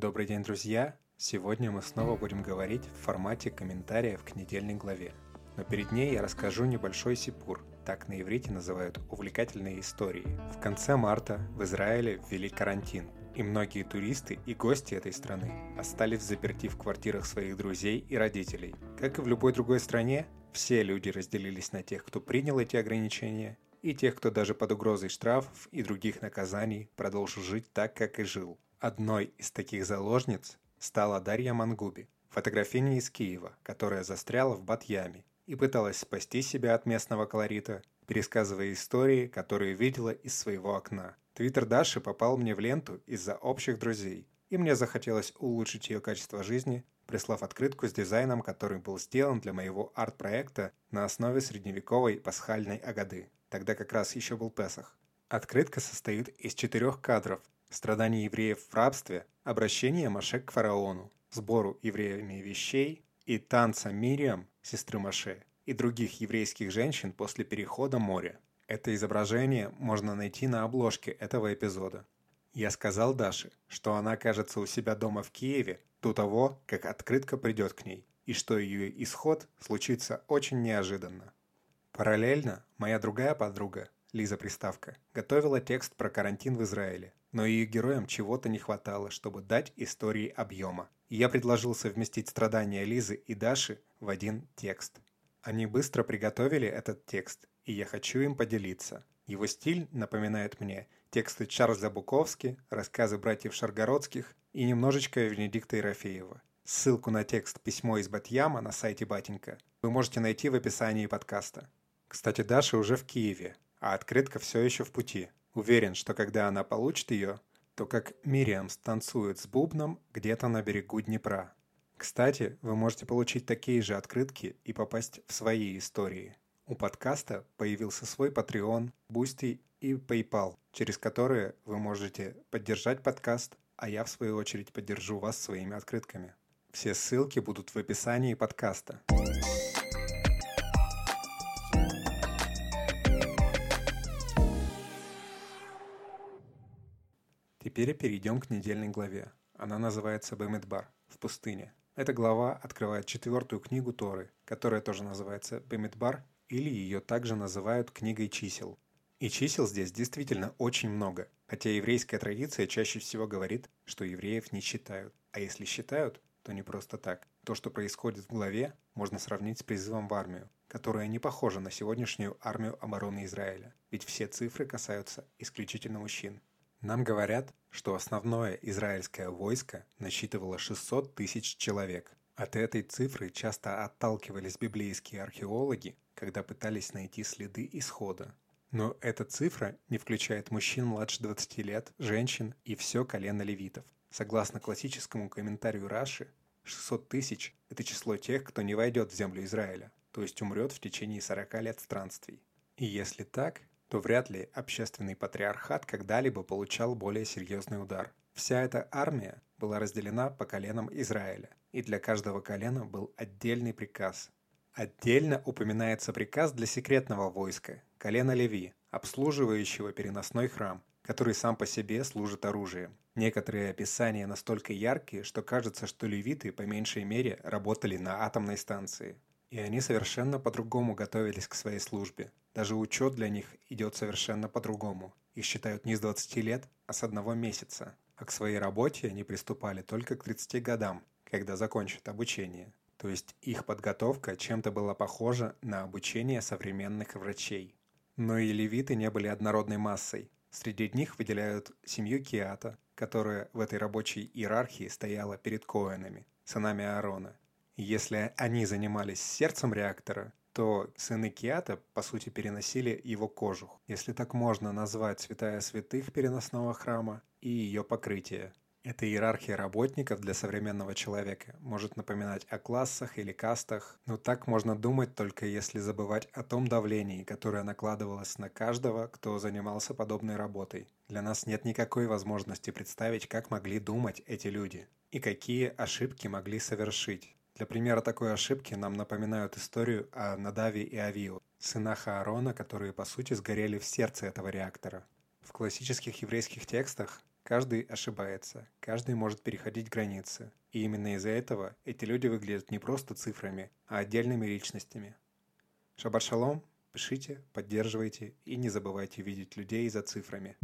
Добрый день, друзья! Сегодня мы снова будем говорить в формате комментариев к недельной главе. Но перед ней я расскажу небольшой сипур, так на иврите называют увлекательные истории. В конце марта в Израиле ввели карантин, и многие туристы и гости этой страны остались заперти в квартирах своих друзей и родителей. Как и в любой другой стране, все люди разделились на тех, кто принял эти ограничения, и тех, кто даже под угрозой штрафов и других наказаний продолжил жить так, как и жил. Одной из таких заложниц стала Дарья Мангуби, фотографиня из Киева, которая застряла в Батьяме и пыталась спасти себя от местного колорита, пересказывая истории, которые видела из своего окна. Твиттер Даши попал мне в ленту из-за общих друзей, и мне захотелось улучшить ее качество жизни, прислав открытку с дизайном, который был сделан для моего арт-проекта на основе средневековой пасхальной агады. Тогда как раз еще был Песах. Открытка состоит из четырех кадров, страдания евреев в рабстве, обращение Маше к фараону, сбору евреями вещей и танца Мириам, сестры Маше, и других еврейских женщин после перехода моря. Это изображение можно найти на обложке этого эпизода. Я сказал Даше, что она окажется у себя дома в Киеве до того, как открытка придет к ней, и что ее исход случится очень неожиданно. Параллельно моя другая подруга, Лиза Приставка, готовила текст про карантин в Израиле, но ее героям чего-то не хватало, чтобы дать истории объема. И я предложил совместить страдания Лизы и Даши в один текст. Они быстро приготовили этот текст, и я хочу им поделиться. Его стиль напоминает мне тексты Чарльза Буковски, рассказы братьев Шаргородских и немножечко Венедикта Ерофеева. Ссылку на текст «Письмо из Батьяма» на сайте Батенька вы можете найти в описании подкаста. Кстати, Даша уже в Киеве, а открытка все еще в пути. Уверен, что когда она получит ее, то как Мириам станцует с бубном где-то на берегу Днепра. Кстати, вы можете получить такие же открытки и попасть в свои истории. У подкаста появился свой Patreon, Boosty и PayPal, через которые вы можете поддержать подкаст, а я в свою очередь поддержу вас своими открытками. Все ссылки будут в описании подкаста. Теперь перейдем к недельной главе. Она называется Бемидбар – в пустыне. Эта глава открывает четвертую книгу Торы, которая тоже называется Бемидбар, или ее также называют книгой чисел. И чисел здесь действительно очень много, хотя еврейская традиция чаще всего говорит, что евреев не считают. А если считают, то не просто так. То, что происходит в главе, можно сравнить с призывом в армию, которая не похожа на сегодняшнюю армию обороны Израиля, ведь все цифры касаются исключительно мужчин. Нам говорят, что основное израильское войско насчитывало 600 тысяч человек. От этой цифры часто отталкивались библейские археологи, когда пытались найти следы исхода. Но эта цифра не включает мужчин младше 20 лет, женщин и все колено левитов. Согласно классическому комментарию Раши, 600 тысяч – это число тех, кто не войдет в землю Израиля, то есть умрет в течение 40 лет странствий. И если так, то вряд ли общественный патриархат когда-либо получал более серьезный удар. Вся эта армия была разделена по коленам Израиля, и для каждого колена был отдельный приказ. Отдельно упоминается приказ для секретного войска, колена Леви, обслуживающего переносной храм, который сам по себе служит оружием. Некоторые описания настолько яркие, что кажется, что левиты по меньшей мере работали на атомной станции. И они совершенно по-другому готовились к своей службе. Даже учет для них идет совершенно по-другому. Их считают не с 20 лет, а с одного месяца. А к своей работе они приступали только к 30 годам, когда закончат обучение. То есть их подготовка чем-то была похожа на обучение современных врачей. Но и левиты не были однородной массой. Среди них выделяют семью Киата, которая в этой рабочей иерархии стояла перед Коэнами, сынами Аарона. Если они занимались сердцем реактора, то сыны Киата, по сути, переносили его кожух, если так можно назвать святая святых переносного храма и ее покрытие. Эта иерархия работников для современного человека может напоминать о классах или кастах, но так можно думать только если забывать о том давлении, которое накладывалось на каждого, кто занимался подобной работой. Для нас нет никакой возможности представить, как могли думать эти люди и какие ошибки могли совершить. Для примера такой ошибки нам напоминают историю о Надаве и Авиу, сынах Аарона, которые по сути сгорели в сердце этого реактора. В классических еврейских текстах Каждый ошибается, каждый может переходить границы. И именно из-за этого эти люди выглядят не просто цифрами, а отдельными личностями. Шаббат шалом, пишите, поддерживайте и не забывайте видеть людей за цифрами.